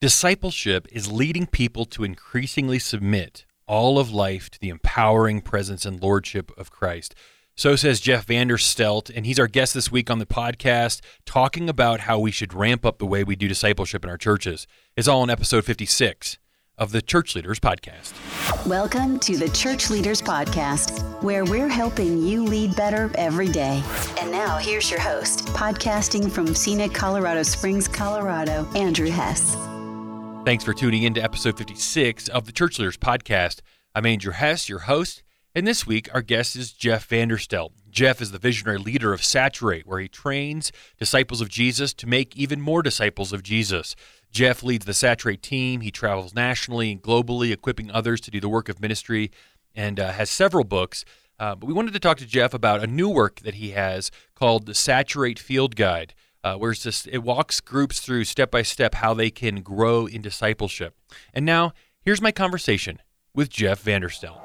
Discipleship is leading people to increasingly submit all of life to the empowering presence and lordship of Christ. So says Jeff Vanderstelt, and he's our guest this week on the podcast, talking about how we should ramp up the way we do discipleship in our churches. It's all in episode 56 of the Church Leaders Podcast. Welcome to the Church Leaders Podcast, where we're helping you lead better every day. And now here's your host, podcasting from scenic Colorado Springs, Colorado, Andrew Hess. Thanks for tuning in to episode 56 of the Church Leaders Podcast. I'm Andrew Hess, your host, and this week our guest is Jeff Vanderstelt. Jeff is the visionary leader of Saturate, where he trains disciples of Jesus to make even more disciples of Jesus. Jeff leads the Saturate team. He travels nationally and globally, equipping others to do the work of ministry, and uh, has several books. Uh, but we wanted to talk to Jeff about a new work that he has called the Saturate Field Guide uh, where it's just, it walks groups through step by step how they can grow in discipleship. And now, here's my conversation with Jeff Vanderstelt.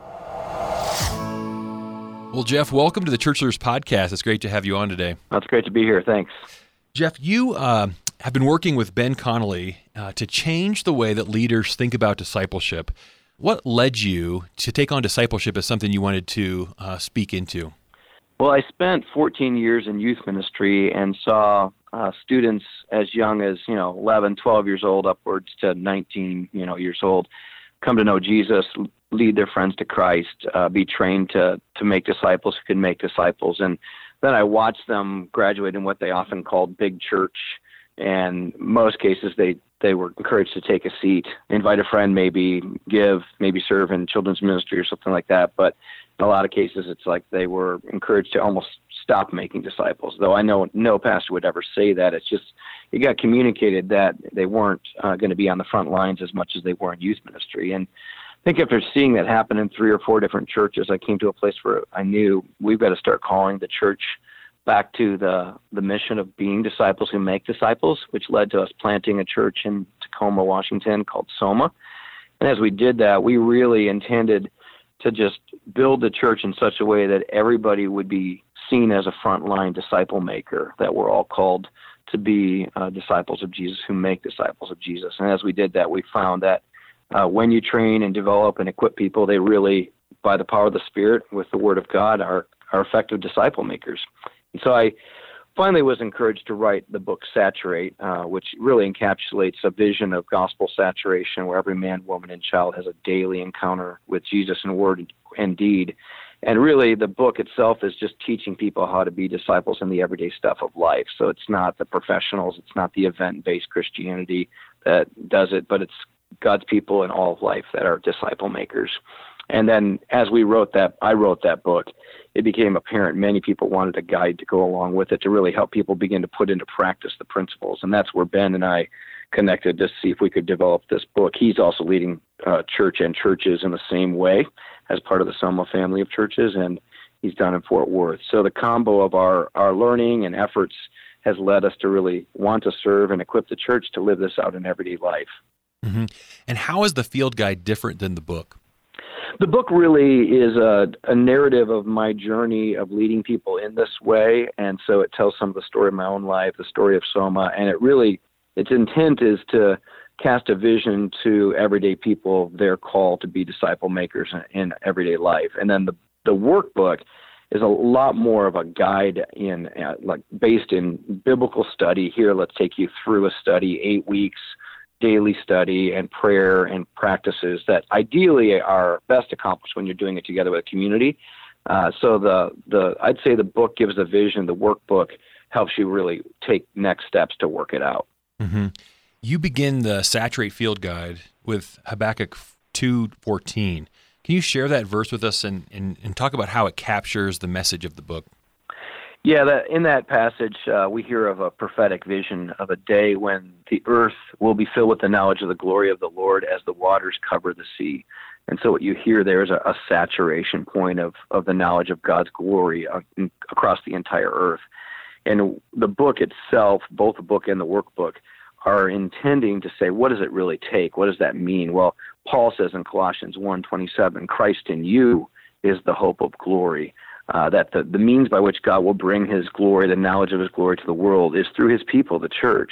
Well, Jeff, welcome to the Church Leaders Podcast. It's great to have you on today. That's great to be here. Thanks. Jeff, you uh, have been working with Ben Connelly uh, to change the way that leaders think about discipleship. What led you to take on discipleship as something you wanted to uh, speak into? Well, I spent 14 years in youth ministry and saw uh, students as young as you know 11, 12 years old, upwards to 19, you know, years old, come to know Jesus, lead their friends to Christ, uh, be trained to to make disciples who can make disciples, and then I watched them graduate in what they often called big church, and most cases they they were encouraged to take a seat, invite a friend, maybe give, maybe serve in children's ministry or something like that, but in a lot of cases it's like they were encouraged to almost stop making disciples though i know no pastor would ever say that. It's just it got communicated that they weren't uh, going to be on the front lines as much as they were in youth ministry. And i think after seeing that happen in three or four different churches i came to a place where i knew we've got to start calling the church back to the the mission of being disciples who make disciples which led to us planting a church in tacoma washington called soma. And as we did that we really intended to just build the church in such a way that everybody would be seen as a frontline disciple maker, that we're all called to be uh, disciples of Jesus who make disciples of Jesus. And as we did that, we found that uh, when you train and develop and equip people, they really, by the power of the Spirit, with the Word of God, are, are effective disciple makers. And so I finally was encouraged to write the book Saturate, uh, which really encapsulates a vision of gospel saturation where every man, woman, and child has a daily encounter with Jesus in word and deed. And really, the book itself is just teaching people how to be disciples in the everyday stuff of life. So it's not the professionals, it's not the event based Christianity that does it, but it's God's people in all of life that are disciple makers. And then as we wrote that, I wrote that book, it became apparent many people wanted a guide to go along with it to really help people begin to put into practice the principles. And that's where Ben and I connected to see if we could develop this book. He's also leading uh, church and churches in the same way as part of the Soma family of churches, and he's done in Fort Worth. So the combo of our, our learning and efforts has led us to really want to serve and equip the church to live this out in everyday life. Mm-hmm. And how is the field guide different than the book? The book really is a, a narrative of my journey of leading people in this way, and so it tells some of the story of my own life, the story of Soma, and it really its intent is to cast a vision to everyday people their call to be disciple makers in, in everyday life, and then the the workbook is a lot more of a guide in uh, like based in biblical study. Here, let's take you through a study, eight weeks daily study and prayer and practices that ideally are best accomplished when you're doing it together with a community. Uh, so the the I'd say the book gives a vision. The workbook helps you really take next steps to work it out. Mm-hmm. You begin the Saturate Field Guide with Habakkuk two fourteen. Can you share that verse with us and, and, and talk about how it captures the message of the book? Yeah, that, in that passage, uh, we hear of a prophetic vision of a day when the earth will be filled with the knowledge of the glory of the Lord as the waters cover the sea. And so, what you hear there is a, a saturation point of, of the knowledge of God's glory uh, across the entire earth. And the book itself, both the book and the workbook, are intending to say, what does it really take? What does that mean? Well, Paul says in Colossians 1:27, Christ in you is the hope of glory uh, that the, the means by which God will bring his glory, the knowledge of his glory to the world, is through his people, the church,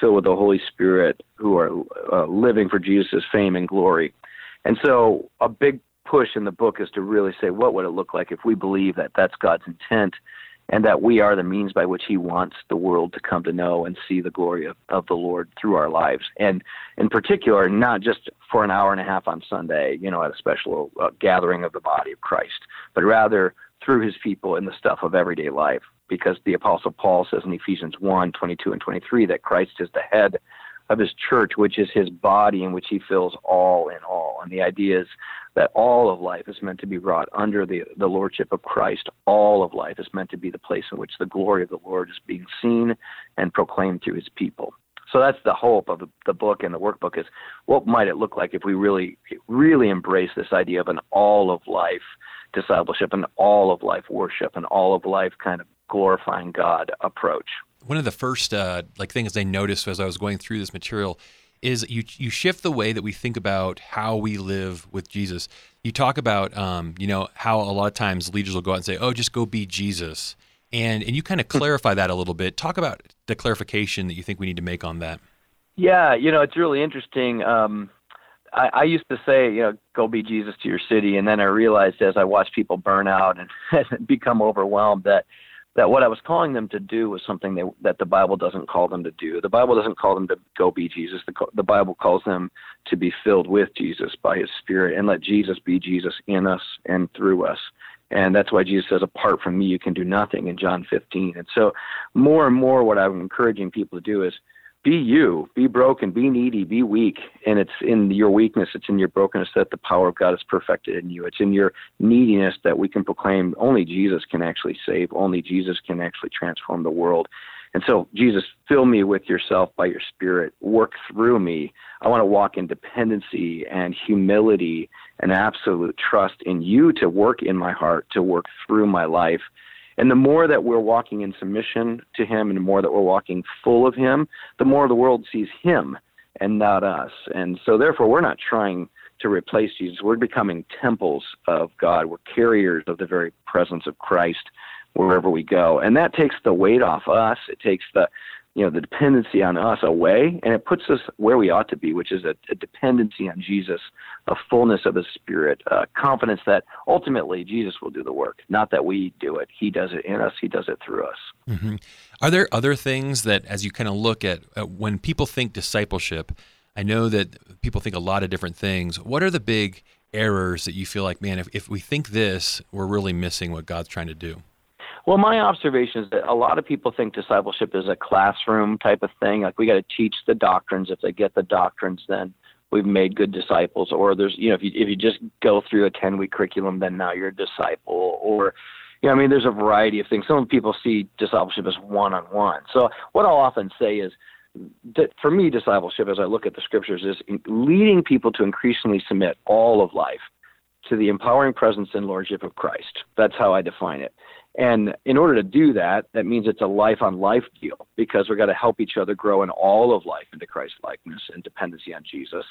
filled with the Holy Spirit who are uh, living for Jesus' fame and glory. And so, a big push in the book is to really say, what would it look like if we believe that that's God's intent and that we are the means by which He wants the world to come to know and see the glory of, of the Lord through our lives. And in particular, not just for an hour and a half on Sunday, you know, at a special uh, gathering of the body of Christ, but rather through His people in the stuff of everyday life. Because the Apostle Paul says in Ephesians 1 22 and 23 that Christ is the head of his church, which is his body in which he fills all in all. And the idea is that all of life is meant to be brought under the, the lordship of Christ. All of life is meant to be the place in which the glory of the Lord is being seen and proclaimed through his people. So that's the hope of the, the book and the workbook is what might it look like if we really, really embrace this idea of an all of life discipleship, an all of life worship, an all of life kind of glorifying God approach one of the first uh, like things I noticed as I was going through this material is you you shift the way that we think about how we live with Jesus. You talk about um, you know how a lot of times leaders will go out and say, "Oh, just go be Jesus," and and you kind of clarify that a little bit. Talk about the clarification that you think we need to make on that. Yeah, you know it's really interesting. Um, I, I used to say, you know, go be Jesus to your city, and then I realized as I watched people burn out and become overwhelmed that that what I was calling them to do was something they, that the Bible doesn't call them to do. The Bible doesn't call them to go be Jesus. The, the Bible calls them to be filled with Jesus by His Spirit and let Jesus be Jesus in us and through us. And that's why Jesus says, apart from me, you can do nothing in John 15. And so, more and more, what I'm encouraging people to do is be you, be broken, be needy, be weak. And it's in your weakness, it's in your brokenness that the power of God is perfected in you. It's in your neediness that we can proclaim only Jesus can actually save, only Jesus can actually transform the world. And so, Jesus, fill me with yourself by your Spirit. Work through me. I want to walk in dependency and humility and absolute trust in you to work in my heart, to work through my life and the more that we're walking in submission to Him and the more that we're walking full of Him, the more the world sees Him and not us. And so, therefore, we're not trying to replace Jesus. We're becoming temples of God. We're carriers of the very presence of Christ wherever we go. And that takes the weight off us. It takes the you know the dependency on us away and it puts us where we ought to be which is a, a dependency on jesus a fullness of his spirit uh, confidence that ultimately jesus will do the work not that we do it. He does it in us. He does it through us. Mm-hmm. are there other things that as you kind of look at uh, when people think discipleship i know that people think a lot of different things. What are the big errors that you feel like man if, if we think this we're really missing what god's trying to do well, my observation is that a lot of people think discipleship is a classroom type of thing. Like we got to teach the doctrines. If they get the doctrines, then we've made good disciples. Or there's, you know, if you if you just go through a ten week curriculum, then now you're a disciple. Or, you know, I mean, there's a variety of things. Some people see discipleship as one on one. So what I'll often say is. That for me, discipleship, as I look at the scriptures, is leading people to increasingly submit all of life to the empowering presence and lordship of Christ. That's how I define it. And in order to do that, that means it's a life on life deal because we've got to help each other grow in all of life into Christ likeness and dependency on Jesus.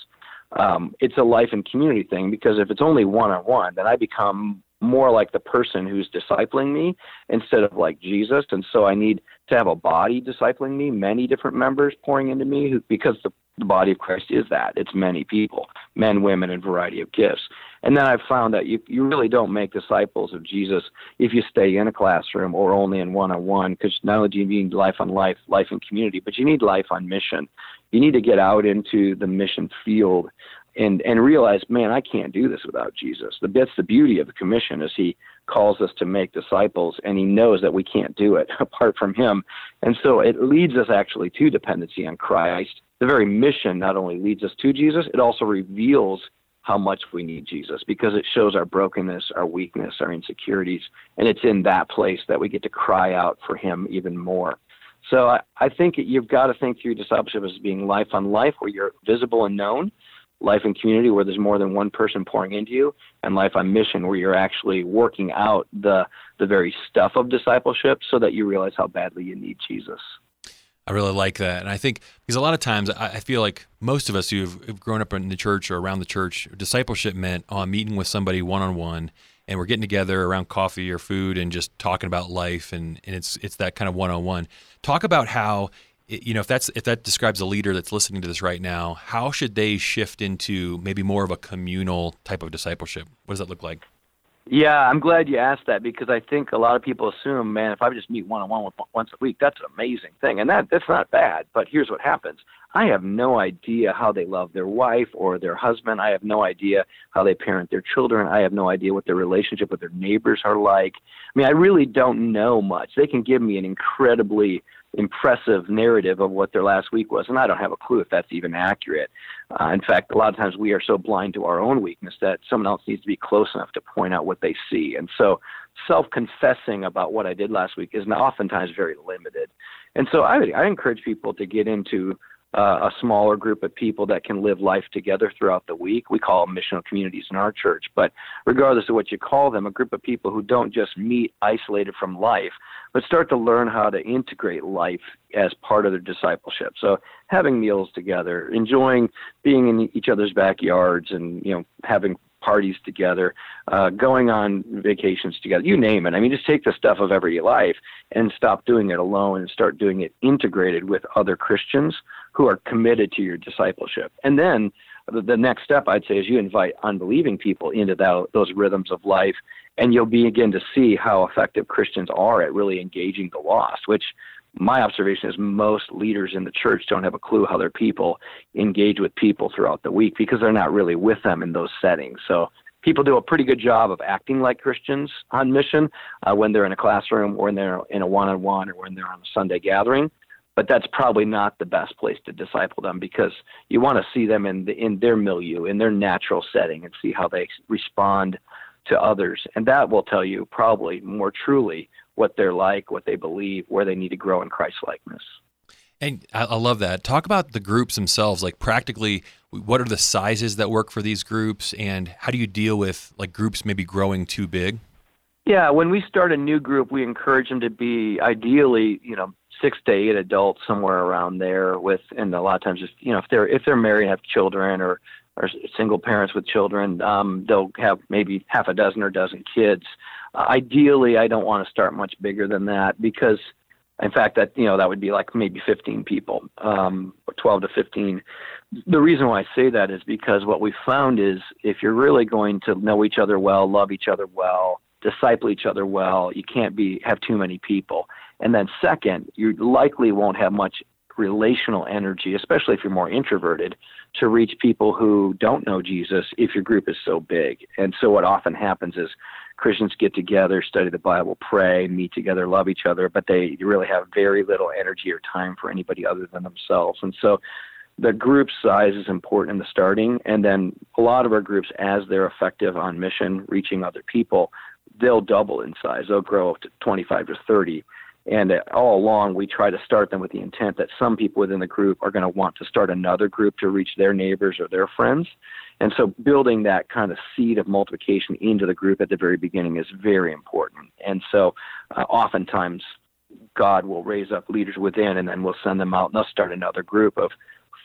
Um, it's a life and community thing because if it's only one on one, then I become more like the person who's discipling me instead of like Jesus. And so I need to have a body discipling me, many different members pouring into me who, because the the body of Christ is that. It's many people, men, women, and variety of gifts. And then I've found that you, you really don't make disciples of Jesus if you stay in a classroom or only in one on one, because not only do you need life on life, life in community, but you need life on mission. You need to get out into the mission field and and realize, man, I can't do this without Jesus. The, That's the beauty of the commission is he calls us to make disciples and he knows that we can't do it apart from him. And so it leads us actually to dependency on Christ the very mission not only leads us to Jesus, it also reveals how much we need Jesus because it shows our brokenness, our weakness, our insecurities, and it's in that place that we get to cry out for Him even more. So I, I think you've got to think through discipleship as being life on life, where you're visible and known, life in community, where there's more than one person pouring into you, and life on mission, where you're actually working out the the very stuff of discipleship, so that you realize how badly you need Jesus. I really like that. And I think because a lot of times I, feel like most of us who've grown up in the church or around the church, discipleship meant oh, meeting with somebody one on one and we're getting together around coffee or food and just talking about life and, and it's it's that kind of one on one. Talk about how you know, if that's if that describes a leader that's listening to this right now, how should they shift into maybe more of a communal type of discipleship? What does that look like? Yeah, I'm glad you asked that because I think a lot of people assume, man, if I just meet one on one once a week, that's an amazing thing, and that that's not bad. But here's what happens: I have no idea how they love their wife or their husband. I have no idea how they parent their children. I have no idea what their relationship with their neighbors are like. I mean, I really don't know much. They can give me an incredibly impressive narrative of what their last week was, and I don't have a clue if that's even accurate. Uh, in fact, a lot of times we are so blind to our own weakness that someone else needs to be close enough to point out what they see. And so, self confessing about what I did last week is oftentimes very limited. And so, I, I encourage people to get into uh, a smaller group of people that can live life together throughout the week. We call them missional communities in our church. But regardless of what you call them, a group of people who don't just meet isolated from life, but start to learn how to integrate life as part of their discipleship. So having meals together, enjoying being in each other's backyards, and you know having parties together, uh, going on vacations together, you name it. I mean, just take the stuff of everyday life and stop doing it alone and start doing it integrated with other Christians who are committed to your discipleship. And then the next step, I'd say, is you invite unbelieving people into that, those rhythms of life, and you'll begin to see how effective Christians are at really engaging the lost, which my observation is most leaders in the church don't have a clue how their people engage with people throughout the week because they're not really with them in those settings. So people do a pretty good job of acting like Christians on mission uh, when they're in a classroom or when they're in a one-on-one or when they're on a Sunday gathering. But that's probably not the best place to disciple them because you want to see them in the, in their milieu, in their natural setting, and see how they respond to others. And that will tell you probably more truly what they're like, what they believe, where they need to grow in Christ likeness. And I love that. Talk about the groups themselves, like practically, what are the sizes that work for these groups, and how do you deal with like groups maybe growing too big? Yeah, when we start a new group, we encourage them to be ideally, you know, six to eight adults, somewhere around there. With and a lot of times, just you know, if they're if they're married, have children, or or single parents with children, um, they'll have maybe half a dozen or dozen kids. Ideally, I don't want to start much bigger than that because, in fact, that you know that would be like maybe 15 people, um, 12 to 15. The reason why I say that is because what we found is if you're really going to know each other well, love each other well, disciple each other well, you can't be have too many people. And then second, you likely won't have much relational energy, especially if you're more introverted, to reach people who don't know Jesus if your group is so big. And so what often happens is Christians get together, study the Bible, pray, meet together, love each other, but they really have very little energy or time for anybody other than themselves. And so the group size is important in the starting, and then a lot of our groups, as they're effective on mission, reaching other people, they'll double in size. They'll grow up to 25 to 30. And all along, we try to start them with the intent that some people within the group are going to want to start another group to reach their neighbors or their friends. And so building that kind of seed of multiplication into the group at the very beginning is very important. And so uh, oftentimes God will raise up leaders within and then we'll send them out and they'll start another group of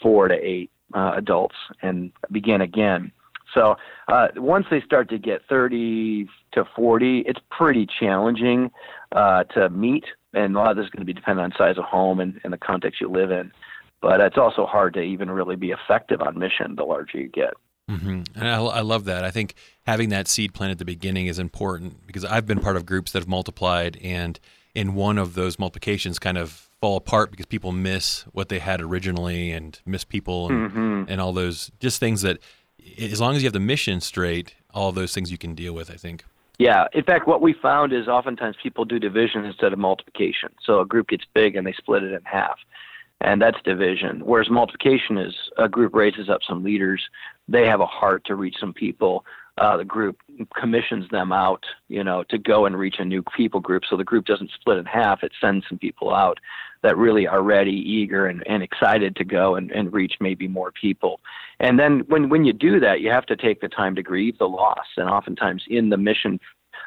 four to eight uh, adults and begin again. So uh, once they start to get 30 to 40, it's pretty challenging uh, to meet. And a lot of this is going to be dependent on size of home and, and the context you live in. But it's also hard to even really be effective on mission the larger you get. Mm-hmm. And I, I, love that. I think having that seed plant at the beginning is important because I've been part of groups that have multiplied, and in one of those multiplications, kind of fall apart because people miss what they had originally and miss people and, mm-hmm. and all those just things that, as long as you have the mission straight, all those things you can deal with. I think. Yeah. In fact, what we found is oftentimes people do division instead of multiplication. So a group gets big and they split it in half and that's division. Whereas multiplication is a group raises up some leaders, they have a heart to reach some people. Uh, the group commissions them out, you know, to go and reach a new people group. So the group doesn't split in half; it sends some people out that really are ready, eager, and, and excited to go and, and reach maybe more people. And then when when you do that, you have to take the time to grieve the loss. And oftentimes in the mission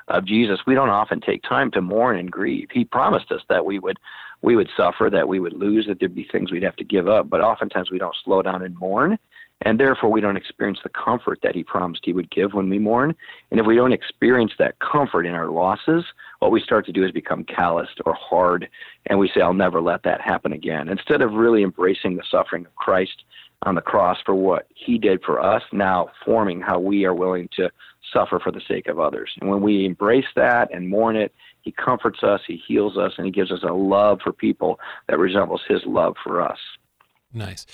of Jesus, we don't often take time to mourn and grieve. He promised us that we would we would suffer, that we would lose, that there'd be things we'd have to give up. But oftentimes we don't slow down and mourn. And therefore, we don't experience the comfort that he promised he would give when we mourn. And if we don't experience that comfort in our losses, what we start to do is become calloused or hard, and we say, I'll never let that happen again. Instead of really embracing the suffering of Christ on the cross for what he did for us, now forming how we are willing to suffer for the sake of others. And when we embrace that and mourn it, he comforts us, he heals us, and he gives us a love for people that resembles his love for us. Nice.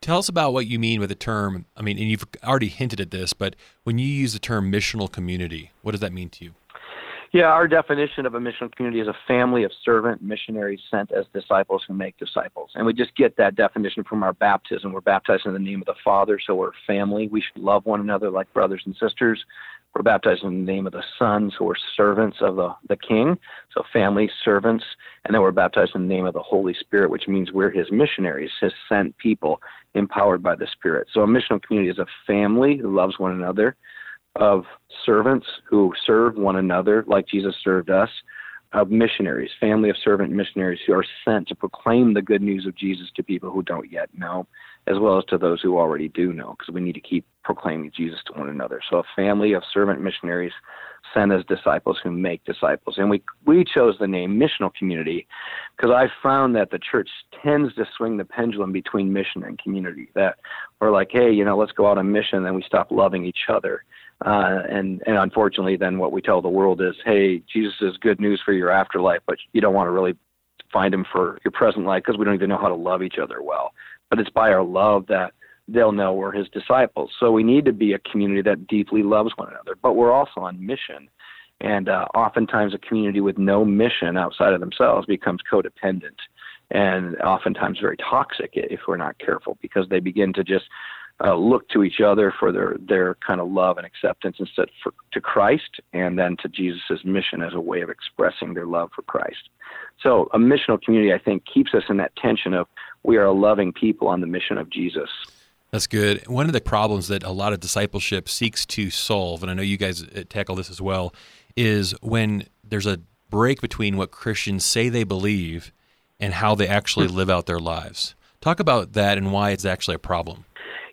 Tell us about what you mean with the term. I mean, and you've already hinted at this, but when you use the term missional community, what does that mean to you? Yeah, our definition of a missional community is a family of servant missionaries sent as disciples who make disciples. And we just get that definition from our baptism. We're baptized in the name of the Father, so we're family. We should love one another like brothers and sisters. We're baptized in the name of the Son, so we're servants of the, the King, so family, servants. And then we're baptized in the name of the Holy Spirit, which means we're his missionaries, his sent people, empowered by the Spirit. So a missional community is a family who loves one another, of servants who serve one another like Jesus served us, of missionaries, family of servant missionaries who are sent to proclaim the good news of Jesus to people who don't yet know, as well as to those who already do know, because we need to keep proclaiming Jesus to one another. So a family of servant missionaries sent as disciples who make disciples. And we we chose the name missional community because I found that the church tends to swing the pendulum between mission and community. That we're like, hey, you know, let's go out on mission, and then we stop loving each other. Uh, and and unfortunately, then what we tell the world is, hey, Jesus is good news for your afterlife, but you don't want to really find him for your present life because we don't even know how to love each other well but it's by our love that they'll know we're his disciples. So we need to be a community that deeply loves one another, but we're also on mission. And uh, oftentimes, a community with no mission outside of themselves becomes codependent and oftentimes very toxic if we're not careful because they begin to just uh, look to each other for their, their kind of love and acceptance instead for, to Christ and then to Jesus' mission as a way of expressing their love for Christ. So a missional community, I think, keeps us in that tension of we are a loving people on the mission of Jesus. That's good. One of the problems that a lot of discipleship seeks to solve, and I know you guys uh, tackle this as well, is when there's a break between what Christians say they believe and how they actually live out their lives. Talk about that and why it's actually a problem.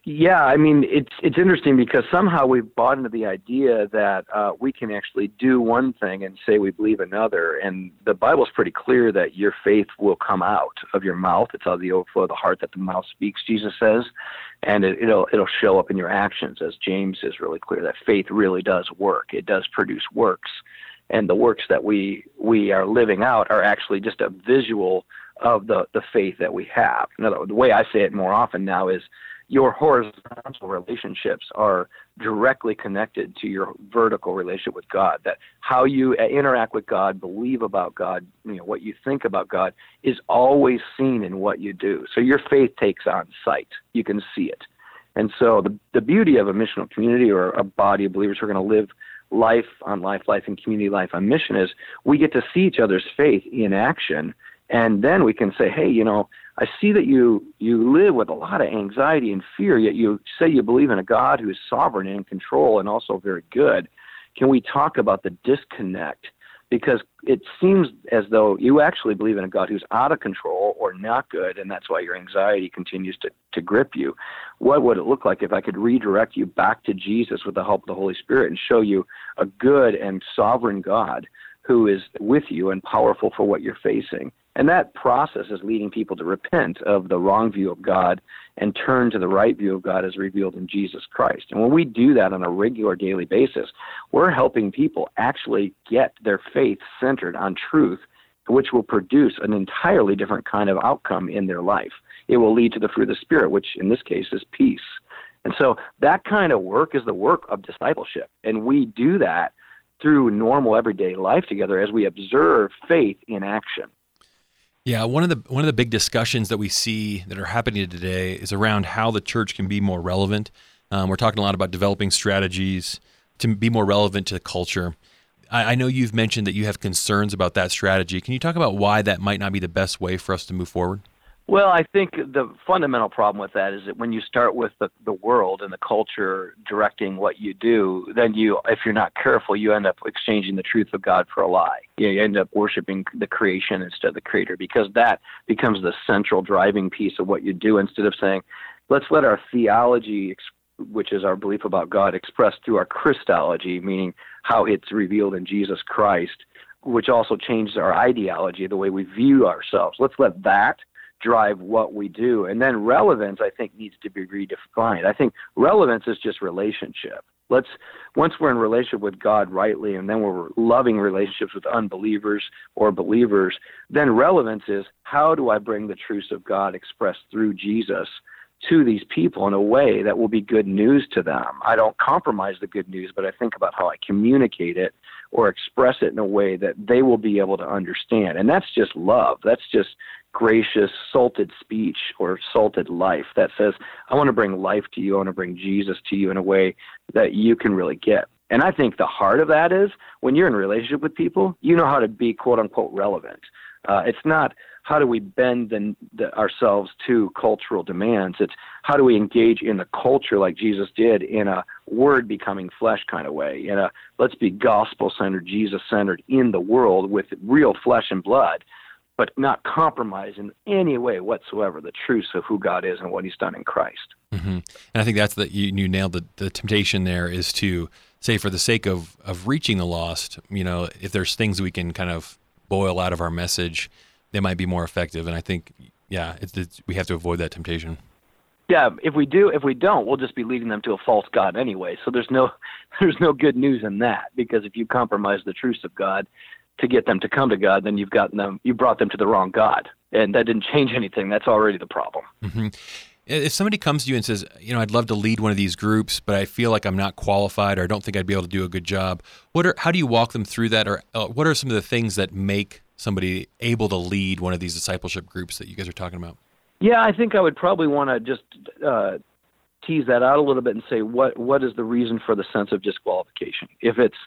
Yeah, I mean it's it's interesting because somehow we've bought into the idea that uh, we can actually do one thing and say we believe another, and the Bible's pretty clear that your faith will come out of your mouth. It's out of the overflow of the heart that the mouth speaks. Jesus says, and it, it'll it'll show up in your actions, as James is really clear that faith really does work. It does produce works, and the works that we we are living out are actually just a visual of the the faith that we have. In other words, the way I say it more often now is your horizontal relationships are directly connected to your vertical relationship with God. That how you uh, interact with God, believe about God, you know, what you think about God is always seen in what you do. So your faith takes on sight. You can see it. And so the the beauty of a missional community or a body of believers who are going to live life on life, life and community life on mission is we get to see each other's faith in action and then we can say, hey, you know, I see that you you live with a lot of anxiety and fear, yet you say you believe in a God who is sovereign and in control and also very good. Can we talk about the disconnect? Because it seems as though you actually believe in a God who's out of control or not good, and that's why your anxiety continues to, to grip you. What would it look like if I could redirect you back to Jesus with the help of the Holy Spirit and show you a good and sovereign God who is with you and powerful for what you're facing? And that process is leading people to repent of the wrong view of God and turn to the right view of God as revealed in Jesus Christ. And when we do that on a regular daily basis, we're helping people actually get their faith centered on truth, which will produce an entirely different kind of outcome in their life. It will lead to the fruit of the Spirit, which in this case is peace. And so that kind of work is the work of discipleship. And we do that through normal everyday life together as we observe faith in action. Yeah, one of the one of the big discussions that we see that are happening today is around how the church can be more relevant. Um, we're talking a lot about developing strategies to be more relevant to the culture. I, I know you've mentioned that you have concerns about that strategy. Can you talk about why that might not be the best way for us to move forward? Well, I think the fundamental problem with that is that when you start with the, the world and the culture directing what you do, then you, if you're not careful, you end up exchanging the truth of God for a lie. You, you end up worshiping the creation instead of the creator because that becomes the central driving piece of what you do instead of saying, let's let our theology, which is our belief about God, expressed through our Christology, meaning how it's revealed in Jesus Christ, which also changes our ideology, the way we view ourselves. Let's let that drive what we do. And then relevance, I think, needs to be redefined. I think relevance is just relationship. Let's once we're in relationship with God rightly, and then we're loving relationships with unbelievers or believers. Then relevance is how do I bring the truths of God expressed through Jesus to these people in a way that will be good news to them. I don't compromise the good news, but I think about how I communicate it or express it in a way that they will be able to understand. And that's just love. That's just gracious, salted speech or salted life that says, I want to bring life to you. I want to bring Jesus to you in a way that you can really get. And I think the heart of that is when you're in relationship with people, you know how to be quote unquote relevant. Uh, it's not how do we bend the, the, ourselves to cultural demands. It's how do we engage in the culture like Jesus did in a word becoming flesh kind of way. In a let's be gospel centered, Jesus centered in the world with real flesh and blood but not compromise in any way whatsoever the truths of who God is and what He's done in Christ. Mm-hmm. And I think that's that you, you nailed the, the temptation there is to say for the sake of of reaching the lost, you know, if there's things we can kind of boil out of our message, they might be more effective. And I think, yeah, it's, it's, we have to avoid that temptation. Yeah, if we do, if we don't, we'll just be leading them to a false god anyway. So there's no, there's no good news in that because if you compromise the truths of God, to get them to come to God, then you've gotten them, you brought them to the wrong God. And that didn't change anything. That's already the problem. Mm-hmm. If somebody comes to you and says, you know, I'd love to lead one of these groups, but I feel like I'm not qualified or I don't think I'd be able to do a good job, what are, how do you walk them through that? Or uh, what are some of the things that make somebody able to lead one of these discipleship groups that you guys are talking about? Yeah, I think I would probably want to just uh, tease that out a little bit and say what what is the reason for the sense of disqualification? If it's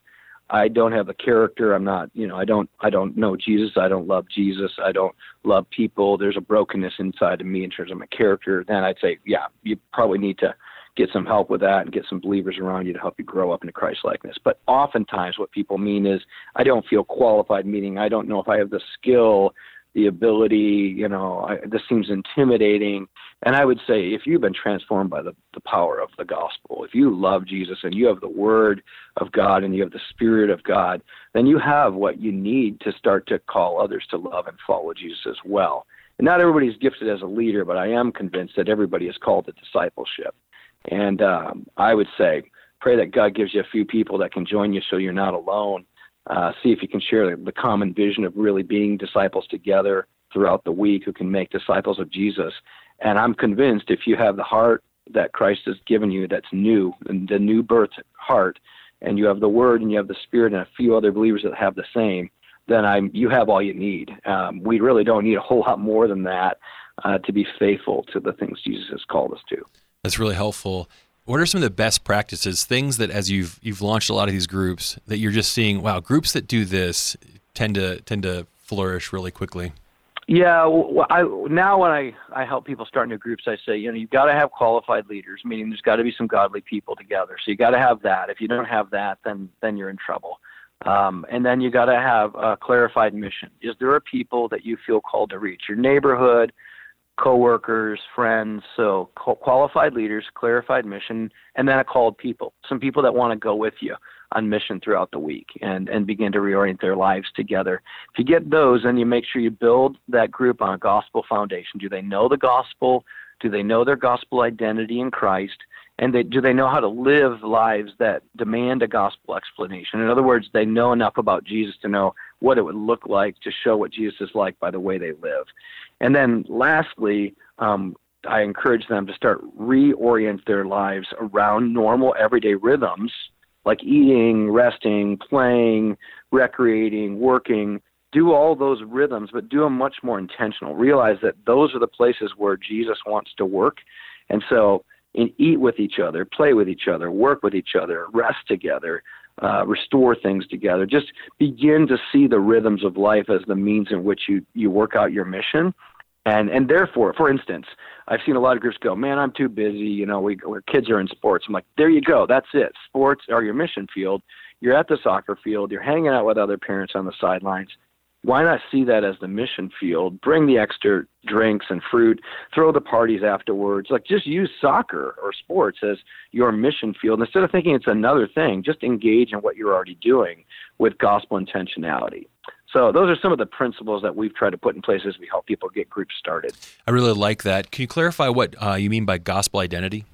I don't have a character. I'm not, you know, I don't, I don't know Jesus. I don't love Jesus. I don't love people. There's a brokenness inside of me in terms of my character. Then I'd say, yeah, you probably need to get some help with that and get some believers around you to help you grow up into Christ likeness. But oftentimes, what people mean is, I don't feel qualified. Meaning, I don't know if I have the skill the ability, you know, I, this seems intimidating. And I would say if you've been transformed by the, the power of the gospel, if you love Jesus and you have the word of God and you have the spirit of God, then you have what you need to start to call others to love and follow Jesus as well. And not everybody's gifted as a leader, but I am convinced that everybody is called to discipleship. And um, I would say, pray that God gives you a few people that can join you so you're not alone uh, see if you can share the, common vision of really being disciples together throughout the week who can make disciples of Jesus. And I'm convinced if you have the heart that Christ has given you that's new, the new birth heart, and you have the Word and you have the Spirit and a few other believers that have the same, then I'm you have all you need. Um, we really don't need a whole lot more than that uh, to be faithful to the things Jesus has called us to. That's really helpful. What are some of the best practices, things that as you've you've launched a lot of these groups that you're just seeing, wow, groups that do this tend to tend to flourish really quickly? Yeah, well, I, now when I, I help people start new groups, I say, you know, you've got to have qualified leaders, meaning there's got to be some godly people together. So you got to have that. If you don't have that, then then you're in trouble. Um, and then you got to have a clarified mission. Is there a people that you feel called to reach? Your neighborhood, coworkers, friends, so qualified leaders, clarified mission, and then a called people. Some people that want to go with you on mission throughout the week and and begin to reorient their lives together. If you get those, then you make sure you build that group on a gospel foundation. Do they know the gospel? Do they know their gospel identity in Christ? And they, do they know how to live lives that demand a gospel explanation? In other words, they know enough about Jesus to know what it would look like to show what Jesus is like by the way they live. And then lastly, um, I encourage them to start reorient their lives around normal everyday rhythms like eating, resting, playing, recreating, working. Do all those rhythms, but do them much more intentional. Realize that those are the places where Jesus wants to work. And so, in eat with each other, play with each other, work with each other, rest together, uh, restore things together. Just begin to see the rhythms of life as the means in which you, you work out your mission. And, and therefore, for instance, I've seen a lot of groups go, man, I'm too busy. You know, we, our kids are in sports. I'm like, there you go. That's it. Sports are your mission field. You're at the soccer field. You're hanging out with other parents on the sidelines. Why not see that as the mission field? Bring the extra drinks and fruit, throw the parties afterwards. Like just use soccer or sports as your mission field instead of thinking it's another thing. Just engage in what you're already doing with gospel intentionality. So those are some of the principles that we've tried to put in place as we help people get groups started. I really like that. Can you clarify what uh, you mean by gospel identity?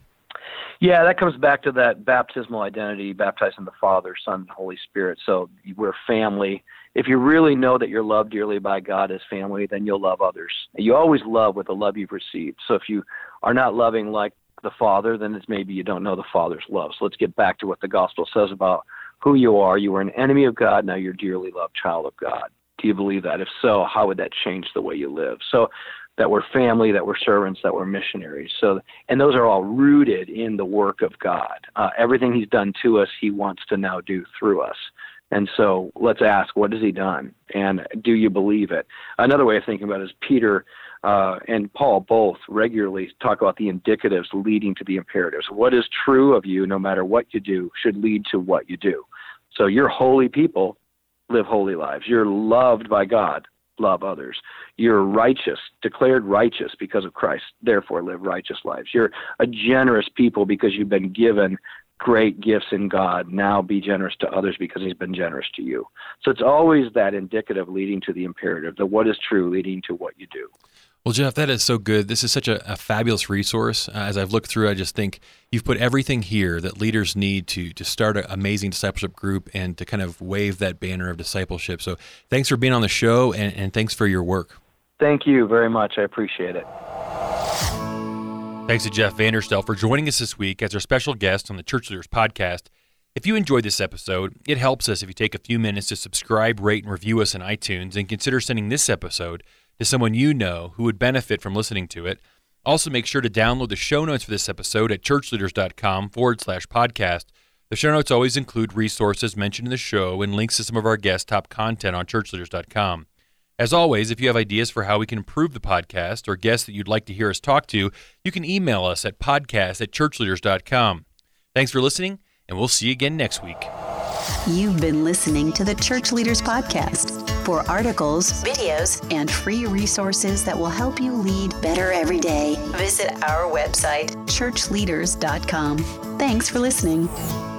Yeah, that comes back to that baptismal identity, baptized in the Father, Son, and Holy Spirit. So we're family. If you really know that you're loved dearly by God as family, then you'll love others. You always love with the love you've received. So if you are not loving like the Father, then it's maybe you don't know the Father's love. So let's get back to what the gospel says about who you are. You were an enemy of God, now you're dearly loved child of God. Do you believe that? If so, how would that change the way you live? So that we're family, that we're servants, that we're missionaries. So, and those are all rooted in the work of God. Uh, everything He's done to us, He wants to now do through us. And so, let's ask, what has He done, and do you believe it? Another way of thinking about it is Peter uh, and Paul both regularly talk about the indicatives leading to the imperatives. What is true of you, no matter what you do, should lead to what you do. So, you're holy people, live holy lives. You're loved by God love others. You're righteous, declared righteous because of Christ, therefore live righteous lives. You're a generous people because you've been given great gifts in God. Now be generous to others because he's been generous to you. So it's always that indicative leading to the imperative, the what is true leading to what you do. Well, Jeff, that is so good. This is such a, a fabulous resource. Uh, as I've looked through, I just think you've put everything here that leaders need to to start an amazing discipleship group and to kind of wave that banner of discipleship. So, thanks for being on the show, and, and thanks for your work. Thank you very much. I appreciate it. Thanks to Jeff Vanderstelt for joining us this week as our special guest on the Church Leaders Podcast. If you enjoyed this episode, it helps us if you take a few minutes to subscribe, rate, and review us on iTunes, and consider sending this episode to someone you know who would benefit from listening to it. Also, make sure to download the show notes for this episode at churchleaders.com forward slash podcast. The show notes always include resources mentioned in the show and links to some of our guest top content on churchleaders.com. As always, if you have ideas for how we can improve the podcast or guests that you'd like to hear us talk to, you can email us at podcast at churchleaders.com. Thanks for listening, and we'll see you again next week. You've been listening to the Church Leaders Podcast. For articles, videos, and free resources that will help you lead better every day, visit our website, churchleaders.com. Thanks for listening.